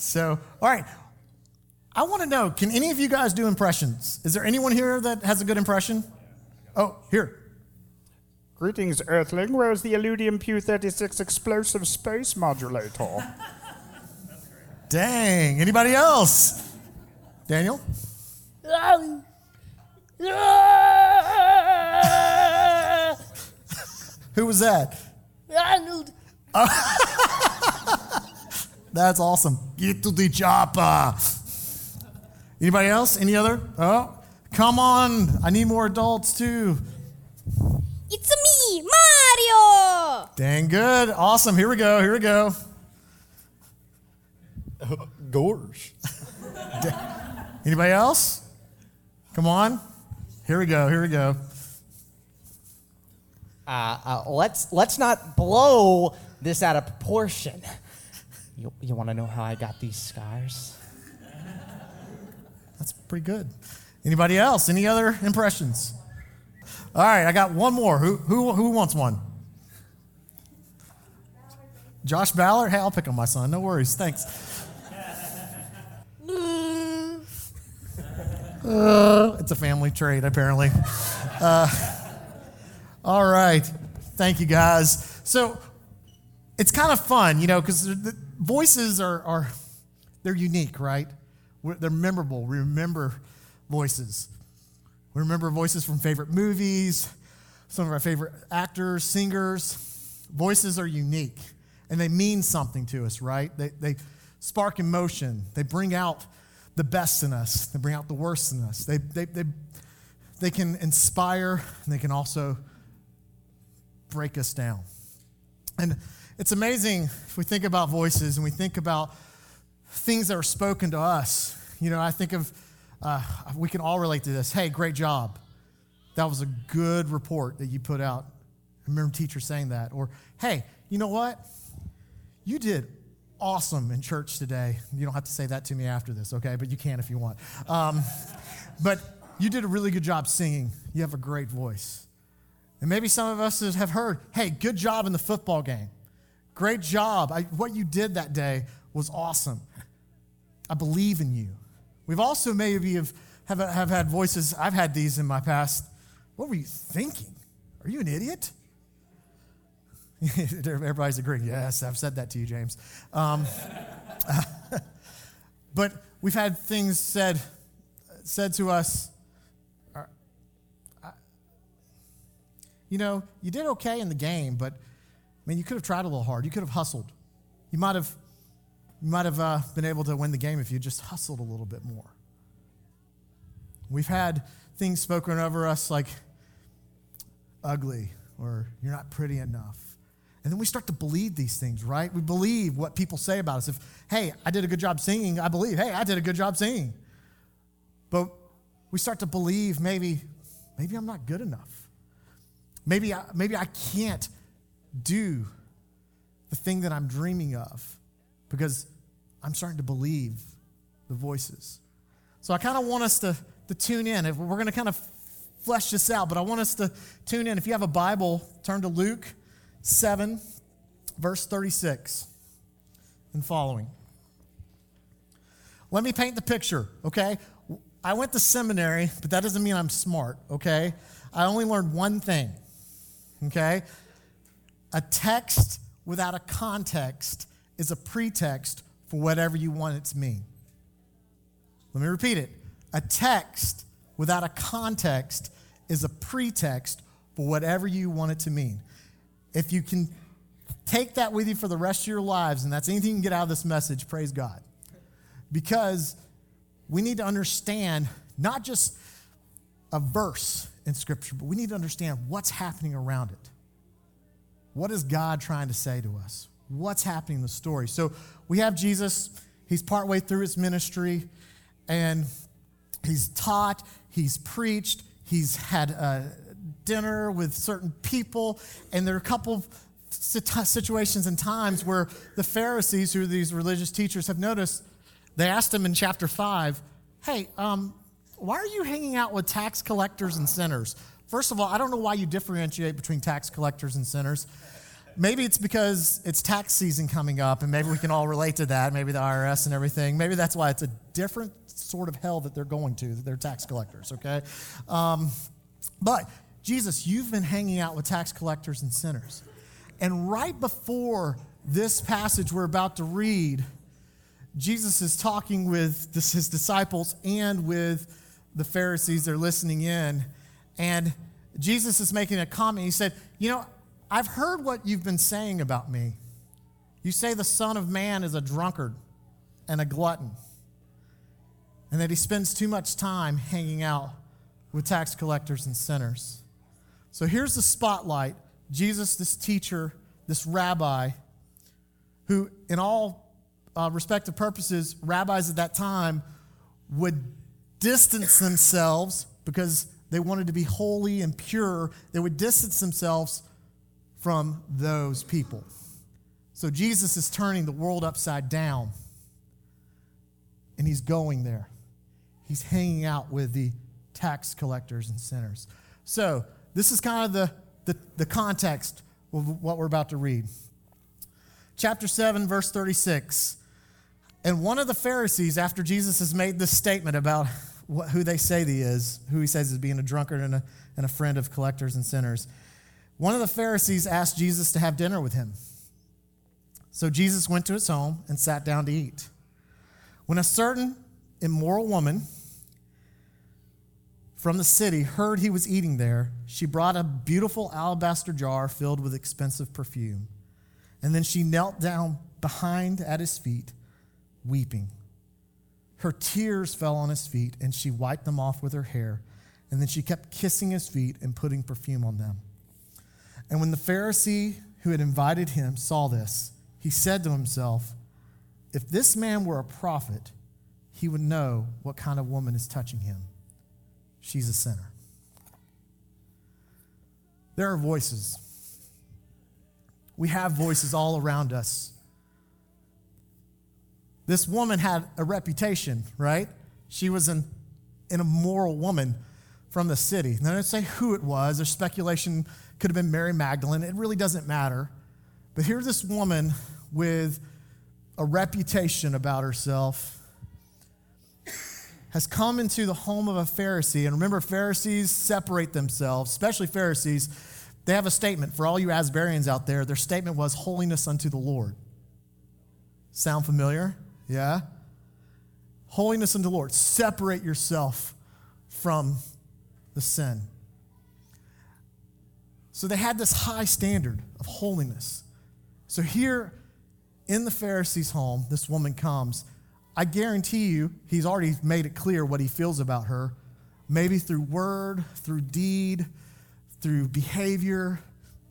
So, all right. I want to know can any of you guys do impressions? Is there anyone here that has a good impression? Oh, here. Greetings, Earthling. Where's the Illudium Q-36 explosive space modulator? Dang. Anybody else? Daniel? Who was that? Arnold. That's awesome. Get to the chopper. Anybody else? Any other? Oh, come on. I need more adults too. It's me, Mario. Dang good. Awesome. Here we go. Here we go. Gorge. Anybody else? Come on. Here we go. Here we go. Uh, uh, let's let's not blow this out of proportion. You, you want to know how I got these scars? That's pretty good. Anybody else? Any other impressions? All right, I got one more. Who, who, who wants one? Josh Ballard? Hey, I'll pick on my son. No worries. Thanks. Uh, it's a family trait, apparently. Uh, all right. Thank you, guys. So it's kind of fun, you know, because the voices are, are they're unique, right? They're memorable. We remember voices. We remember voices from favorite movies, some of our favorite actors, singers. Voices are unique and they mean something to us, right? They, they spark emotion, they bring out the best in us, they bring out the worst in us. They, they, they, they can inspire and they can also break us down. And it's amazing if we think about voices and we think about things that are spoken to us. You know, I think of, uh, we can all relate to this. Hey, great job. That was a good report that you put out. I remember teacher saying that. Or, hey, you know what? You did awesome in church today. You don't have to say that to me after this, okay? But you can if you want. Um, but you did a really good job singing. You have a great voice. And maybe some of us have heard, hey, good job in the football game. Great job. I, what you did that day was awesome. I believe in you. We've also maybe have, have, have had voices, I've had these in my past. What were you thinking? Are you an idiot? Everybody's agreeing. Yes, I've said that to you, James. Um, but we've had things said, said to us, uh, you know, you did okay in the game, but mean, you could have tried a little hard. You could have hustled. You might have, you might have uh, been able to win the game if you just hustled a little bit more. We've had things spoken over us like ugly or you're not pretty enough. And then we start to believe these things, right? We believe what people say about us. If, hey, I did a good job singing, I believe, hey, I did a good job singing. But we start to believe maybe, maybe I'm not good enough. Maybe I, maybe I can't do the thing that I'm dreaming of because I'm starting to believe the voices. So I kind of want us to, to tune in. If we're going to kind of flesh this out, but I want us to tune in. If you have a Bible, turn to Luke 7, verse 36 and following. Let me paint the picture, okay? I went to seminary, but that doesn't mean I'm smart, okay? I only learned one thing, okay? A text without a context is a pretext for whatever you want it to mean. Let me repeat it. A text without a context is a pretext for whatever you want it to mean. If you can take that with you for the rest of your lives, and that's anything you can get out of this message, praise God. Because we need to understand not just a verse in Scripture, but we need to understand what's happening around it. What is God trying to say to us? What's happening in the story? So we have Jesus, he's partway through his ministry, and he's taught, he's preached, he's had a dinner with certain people, and there are a couple of situations and times where the Pharisees, who are these religious teachers, have noticed. They asked him in chapter five, "Hey, um, why are you hanging out with tax collectors and sinners?" First of all, I don't know why you differentiate between tax collectors and sinners. maybe it's because it's tax season coming up and maybe we can all relate to that. Maybe the IRS and everything. Maybe that's why it's a different sort of hell that they're going to, that they're tax collectors, okay? Um, but Jesus, you've been hanging out with tax collectors and sinners. And right before this passage we're about to read, Jesus is talking with his disciples and with the Pharisees. They're listening in. And Jesus is making a comment. He said, You know, I've heard what you've been saying about me. You say the Son of Man is a drunkard and a glutton, and that he spends too much time hanging out with tax collectors and sinners. So here's the spotlight Jesus, this teacher, this rabbi, who, in all uh, respective purposes, rabbis at that time would distance themselves because they wanted to be holy and pure. They would distance themselves from those people. So Jesus is turning the world upside down and he's going there. He's hanging out with the tax collectors and sinners. So, this is kind of the, the, the context of what we're about to read. Chapter 7, verse 36. And one of the Pharisees, after Jesus has made this statement about what, who they say he is, who he says is being a drunkard and a, and a friend of collectors and sinners, one of the Pharisees asked Jesus to have dinner with him. So Jesus went to his home and sat down to eat. When a certain immoral woman from the city heard he was eating there, she brought a beautiful alabaster jar filled with expensive perfume. And then she knelt down behind at his feet, weeping. Her tears fell on his feet, and she wiped them off with her hair. And then she kept kissing his feet and putting perfume on them. And when the Pharisee who had invited him saw this, he said to himself, If this man were a prophet, he would know what kind of woman is touching him she's a sinner. There are voices. We have voices all around us. This woman had a reputation, right? She was an, an immoral woman from the city. Now, I don't say who it was. There's speculation could have been Mary Magdalene. It really doesn't matter. But here's this woman with a reputation about herself has come into the home of a Pharisee. And remember, Pharisees separate themselves, especially Pharisees. They have a statement for all you Asburyans out there. Their statement was holiness unto the Lord. Sound familiar? Yeah? Holiness unto the Lord. Separate yourself from the sin. So they had this high standard of holiness. So here in the Pharisee's home, this woman comes I guarantee you, he's already made it clear what he feels about her, maybe through word, through deed, through behavior,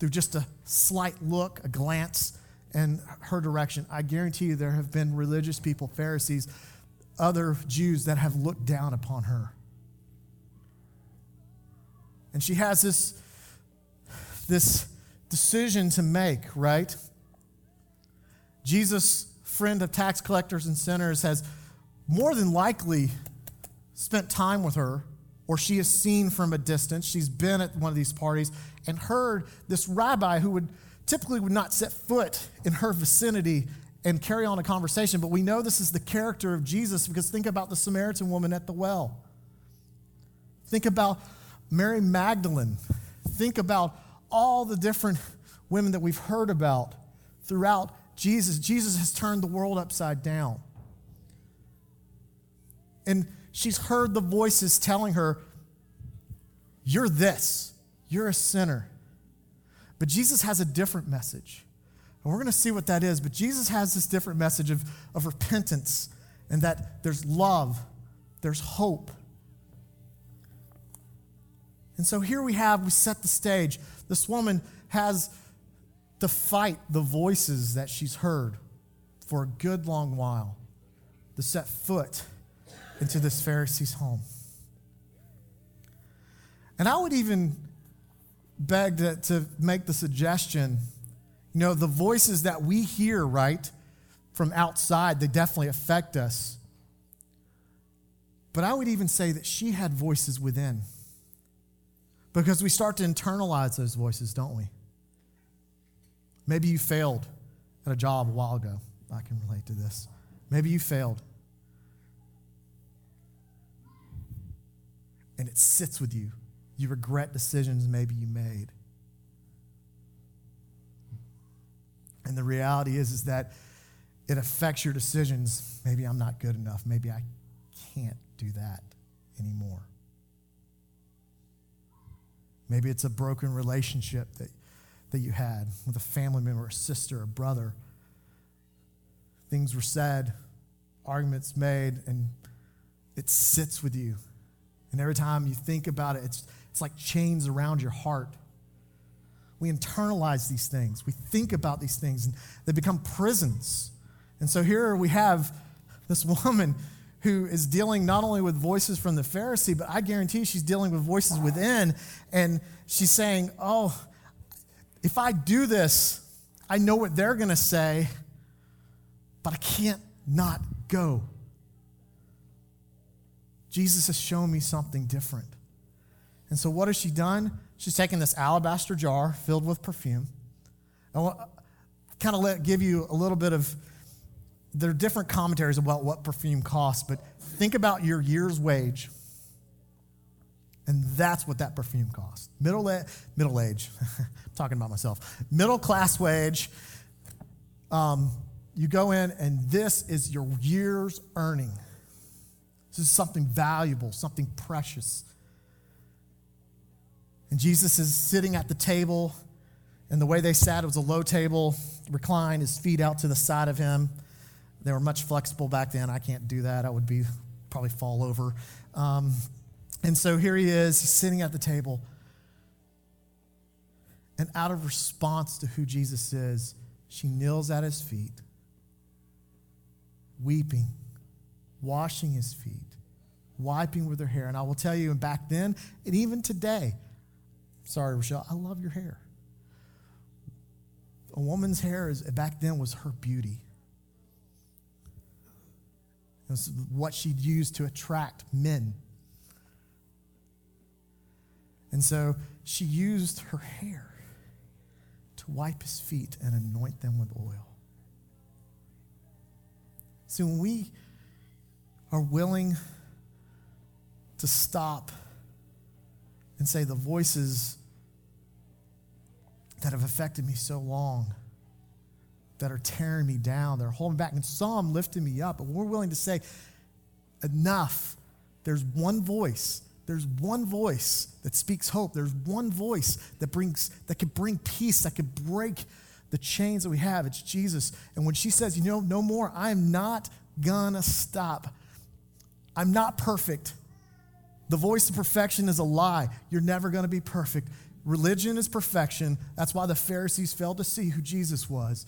through just a slight look, a glance in her direction. I guarantee you there have been religious people, Pharisees, other Jews that have looked down upon her. And she has this, this decision to make, right? Jesus friend of tax collectors and sinners has more than likely spent time with her, or she has seen from a distance. She's been at one of these parties and heard this rabbi who would typically would not set foot in her vicinity and carry on a conversation. But we know this is the character of Jesus because think about the Samaritan woman at the well. Think about Mary Magdalene. Think about all the different women that we've heard about throughout Jesus, Jesus has turned the world upside down. And she's heard the voices telling her, You're this, you're a sinner. But Jesus has a different message. And we're going to see what that is. But Jesus has this different message of, of repentance and that there's love, there's hope. And so here we have, we set the stage. This woman has to fight the voices that she's heard for a good long while to set foot into this Pharisee's home. And I would even beg to, to make the suggestion you know, the voices that we hear, right, from outside, they definitely affect us. But I would even say that she had voices within. Because we start to internalize those voices, don't we? Maybe you failed at a job a while ago. I can relate to this. Maybe you failed. And it sits with you. You regret decisions maybe you made. And the reality is, is that it affects your decisions. Maybe I'm not good enough. Maybe I can't do that anymore. Maybe it's a broken relationship that, that you had with a family member, a sister, a brother. Things were said, arguments made, and it sits with you. And every time you think about it, it's, it's like chains around your heart. We internalize these things, we think about these things, and they become prisons. And so here we have this woman who is dealing not only with voices from the Pharisee, but I guarantee she's dealing with voices within. And she's saying, Oh, if I do this, I know what they're going to say, but I can't not go. Jesus has shown me something different. And so, what has she done? She's taken this alabaster jar filled with perfume. I want kind of let give you a little bit of there are different commentaries about what perfume costs, but think about your year's wage. And that's what that perfume costs. Middle, middle age, I'm talking about myself. Middle class wage. Um, you go in, and this is your year's earning. This is something valuable, something precious. And Jesus is sitting at the table, and the way they sat, it was a low table, reclined, his feet out to the side of him. They were much flexible back then. I can't do that. I would be probably fall over. Um, and so here he is, he's sitting at the table. And out of response to who Jesus is, she kneels at his feet, weeping, washing his feet, wiping with her hair. And I will tell you, and back then, and even today, sorry, Rochelle, I love your hair. A woman's hair is back then was her beauty. It was what she'd used to attract men. And so she used her hair to wipe his feet and anoint them with oil. See, when we are willing to stop and say, the voices that have affected me so long, that are tearing me down, they're holding back, and some lifting me up. But we're willing to say, enough. There's one voice. There's one voice that speaks hope. There's one voice that brings that can bring peace, that can break the chains that we have. It's Jesus. And when she says, you know, no more, I'm not gonna stop. I'm not perfect. The voice of perfection is a lie. You're never gonna be perfect. Religion is perfection. That's why the Pharisees failed to see who Jesus was.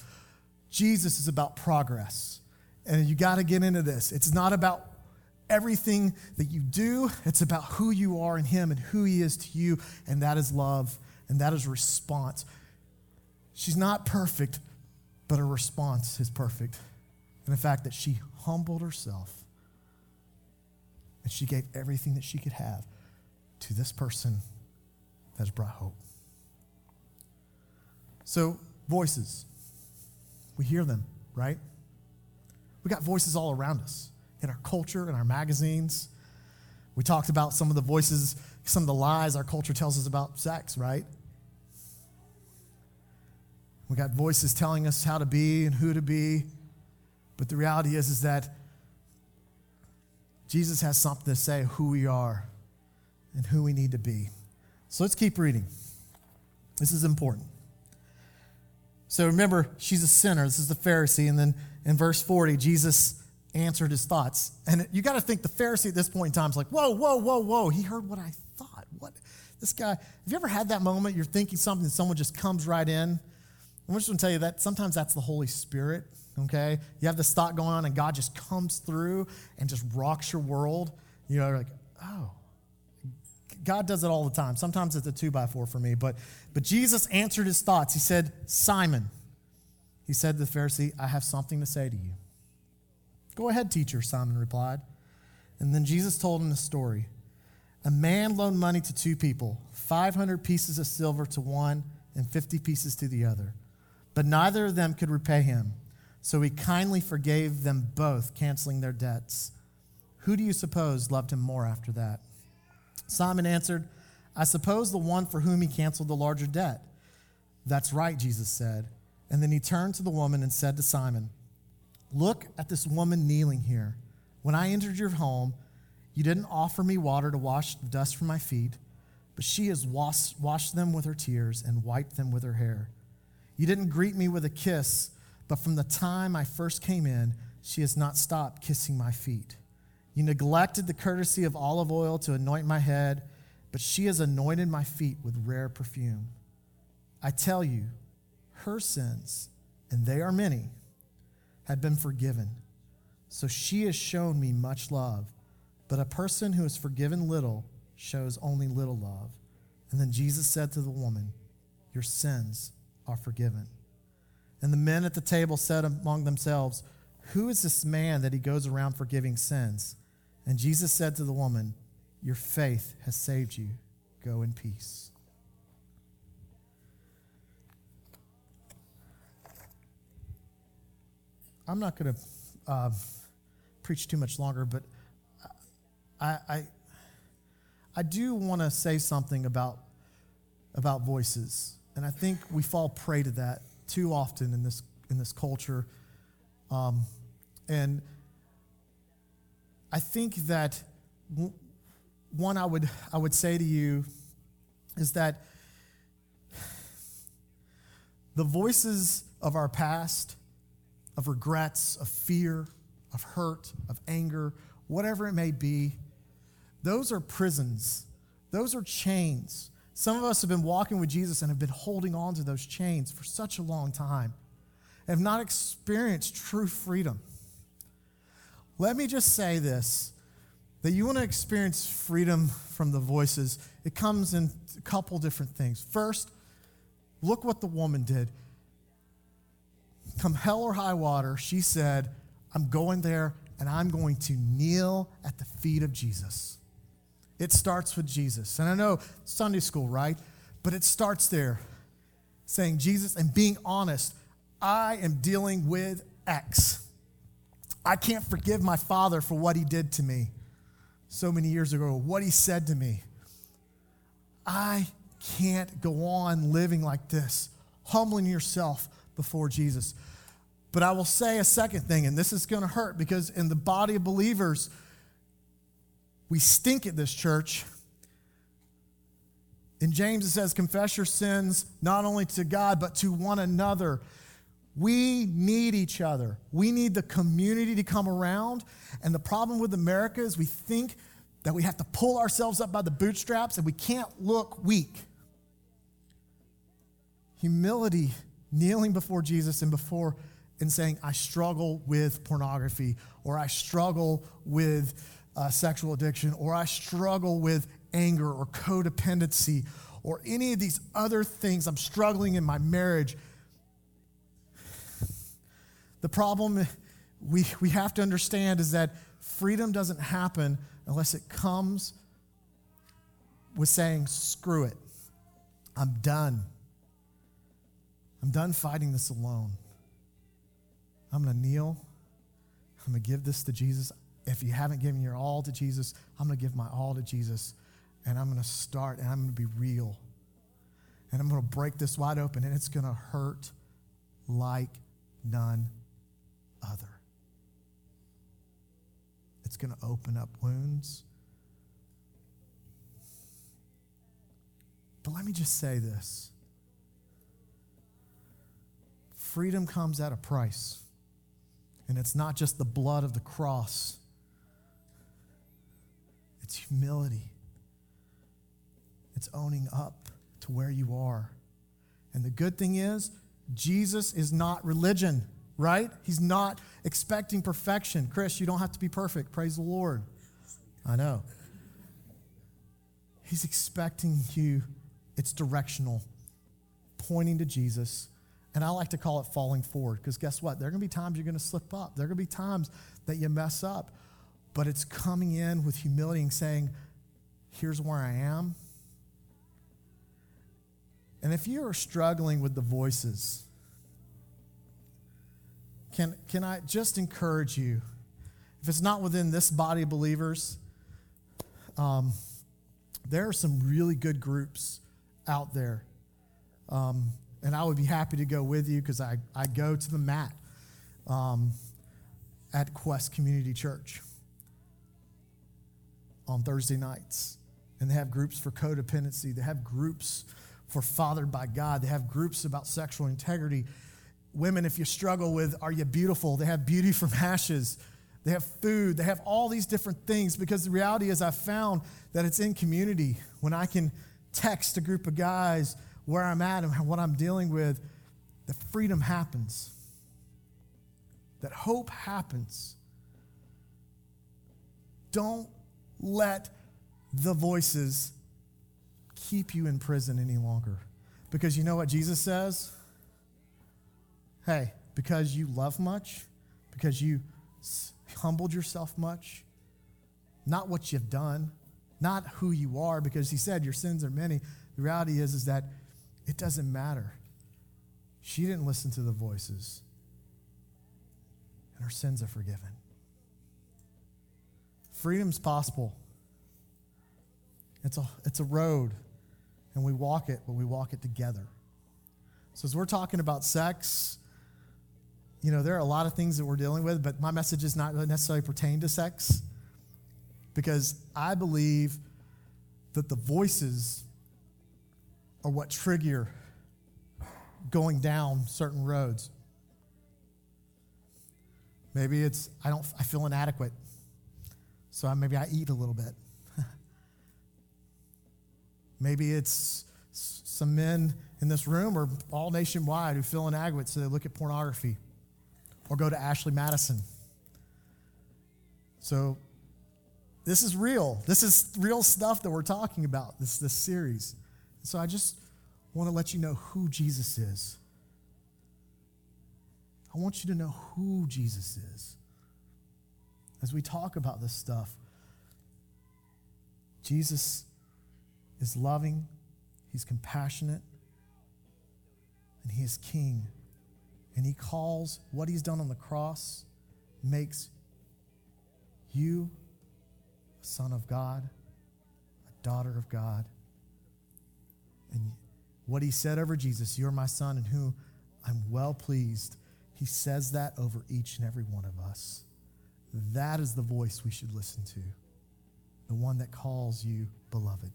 Jesus is about progress. And you got to get into this. It's not about everything that you do, it's about who you are in Him and who He is to you. And that is love, and that is response. She's not perfect, but her response is perfect. And the fact that she humbled herself and she gave everything that she could have to this person has brought hope. So, voices. We hear them, right? We got voices all around us in our culture, in our magazines. We talked about some of the voices, some of the lies our culture tells us about sex, right? We got voices telling us how to be and who to be. But the reality is, is that Jesus has something to say who we are and who we need to be. So let's keep reading. This is important. So remember, she's a sinner. This is the Pharisee. And then in verse 40, Jesus answered his thoughts. And you got to think the Pharisee at this point in time is like, whoa, whoa, whoa, whoa. He heard what I thought. What? This guy, have you ever had that moment you're thinking something and someone just comes right in? I'm just going to tell you that sometimes that's the Holy Spirit, okay? You have this thought going on and God just comes through and just rocks your world. You know, like, oh, God does it all the time. Sometimes it's a two by four for me. But, but Jesus answered his thoughts. He said, Simon, he said to the Pharisee, I have something to say to you. Go ahead, teacher, Simon replied. And then Jesus told him the story. A man loaned money to two people, 500 pieces of silver to one and 50 pieces to the other. But neither of them could repay him. So he kindly forgave them both, canceling their debts. Who do you suppose loved him more after that? Simon answered, I suppose the one for whom he canceled the larger debt. That's right, Jesus said. And then he turned to the woman and said to Simon, Look at this woman kneeling here. When I entered your home, you didn't offer me water to wash the dust from my feet, but she has washed, them with her tears and wiped them with her hair. You didn't greet me with a kiss, but from the time I first came in, she has not stopped kissing my feet. You neglected the courtesy of olive oil to anoint my head, but she has anointed my feet with rare perfume. I tell you, her sins, and they are many, have been forgiven. So she has shown me much love. But a person who is forgiven little shows only little love. And then Jesus said to the woman, Your sins are forgiven. And the men at the table said among themselves, Who is this man that he goes around forgiving sins? And Jesus said to the woman, Your faith has saved you. Go in peace. I'm not going to uh, preach too much longer, but I, I, I do want to say something about, about voices. And I think we fall prey to that too often in this, in this culture. Um, and I think that w- one I would, I would say to you is that the voices of our past, of regrets, of fear, of hurt, of anger, whatever it may be, those are prisons. Those are chains. Some of us have been walking with Jesus and have been holding on to those chains for such a long time have not experienced true freedom. Let me just say this that you want to experience freedom from the voices, it comes in a couple different things. First, look what the woman did. Come hell or high water, she said, I'm going there and I'm going to kneel at the feet of Jesus. It starts with Jesus. And I know Sunday school, right? But it starts there saying, Jesus, and being honest, I am dealing with X. I can't forgive my father for what he did to me so many years ago, what he said to me. I can't go on living like this, humbling yourself before Jesus. But I will say a second thing, and this is going to hurt because in the body of believers, we stink at this church. In James, it says, Confess your sins not only to God, but to one another. We need each other. We need the community to come around. And the problem with America is we think that we have to pull ourselves up by the bootstraps and we can't look weak. Humility, kneeling before Jesus and before and saying, I struggle with pornography, or I struggle with uh, sexual addiction, or I struggle with anger or codependency, or any of these other things. I'm struggling in my marriage. The problem we, we have to understand is that freedom doesn't happen unless it comes with saying, screw it. I'm done. I'm done fighting this alone. I'm going to kneel. I'm going to give this to Jesus. If you haven't given your all to Jesus, I'm going to give my all to Jesus. And I'm going to start and I'm going to be real. And I'm going to break this wide open and it's going to hurt like none other. It's going to open up wounds. But let me just say this freedom comes at a price. And it's not just the blood of the cross, it's humility. It's owning up to where you are. And the good thing is, Jesus is not religion, right? He's not expecting perfection. Chris, you don't have to be perfect. Praise the Lord. I know. He's expecting you, it's directional, pointing to Jesus. And I like to call it falling forward because guess what? There are going to be times you're going to slip up. There are going to be times that you mess up. But it's coming in with humility and saying, here's where I am. And if you are struggling with the voices, can, can I just encourage you? If it's not within this body of believers, um, there are some really good groups out there. Um, and I would be happy to go with you because I, I go to the mat um, at Quest Community Church on Thursday nights. And they have groups for codependency, they have groups for fathered by God, they have groups about sexual integrity. Women, if you struggle with are you beautiful, they have beauty from ashes. They have food, they have all these different things because the reality is, I've found that it's in community when I can text a group of guys where I'm at and what I'm dealing with, that freedom happens, that hope happens. Don't let the voices keep you in prison any longer. Because you know what Jesus says? Hey, because you love much, because you humbled yourself much, not what you've done, not who you are, because he said your sins are many. The reality is, is that it doesn't matter. She didn't listen to the voices, and her sins are forgiven. Freedom's possible. It's a, it's a road, and we walk it, but we walk it together. So, as we're talking about sex, you know, there are a lot of things that we're dealing with, but my message is not necessarily pertain to sex because I believe that the voices are what trigger going down certain roads. Maybe it's I don't I feel inadequate. So I, maybe I eat a little bit. maybe it's some men in this room or all nationwide who feel inadequate so they look at pornography or go to Ashley Madison. So this is real. This is real stuff that we're talking about, this, this series. So I just want to let you know who Jesus is. I want you to know who Jesus is. As we talk about this stuff, Jesus is loving, he's compassionate, and he is king. And he calls what he's done on the cross makes you a son of God, a daughter of God. And what he said over Jesus, You're my son in whom I'm well pleased. He says that over each and every one of us. That is the voice we should listen to, the one that calls you beloved.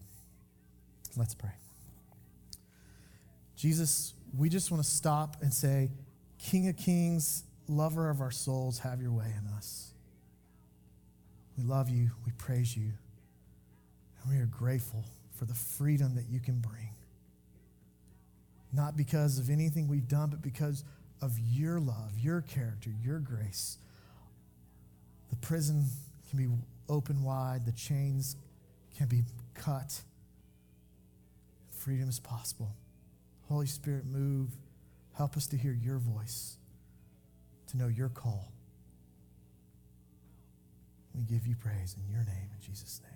Let's pray. Jesus, we just want to stop and say, King of kings, lover of our souls, have your way in us. We love you, we praise you, and we are grateful for the freedom that you can bring. Not because of anything we've done, but because of your love, your character, your grace. The prison can be open wide, the chains can be cut. Freedom is possible. Holy Spirit, move. Help us to hear your voice, to know your call. We give you praise in your name, in Jesus' name.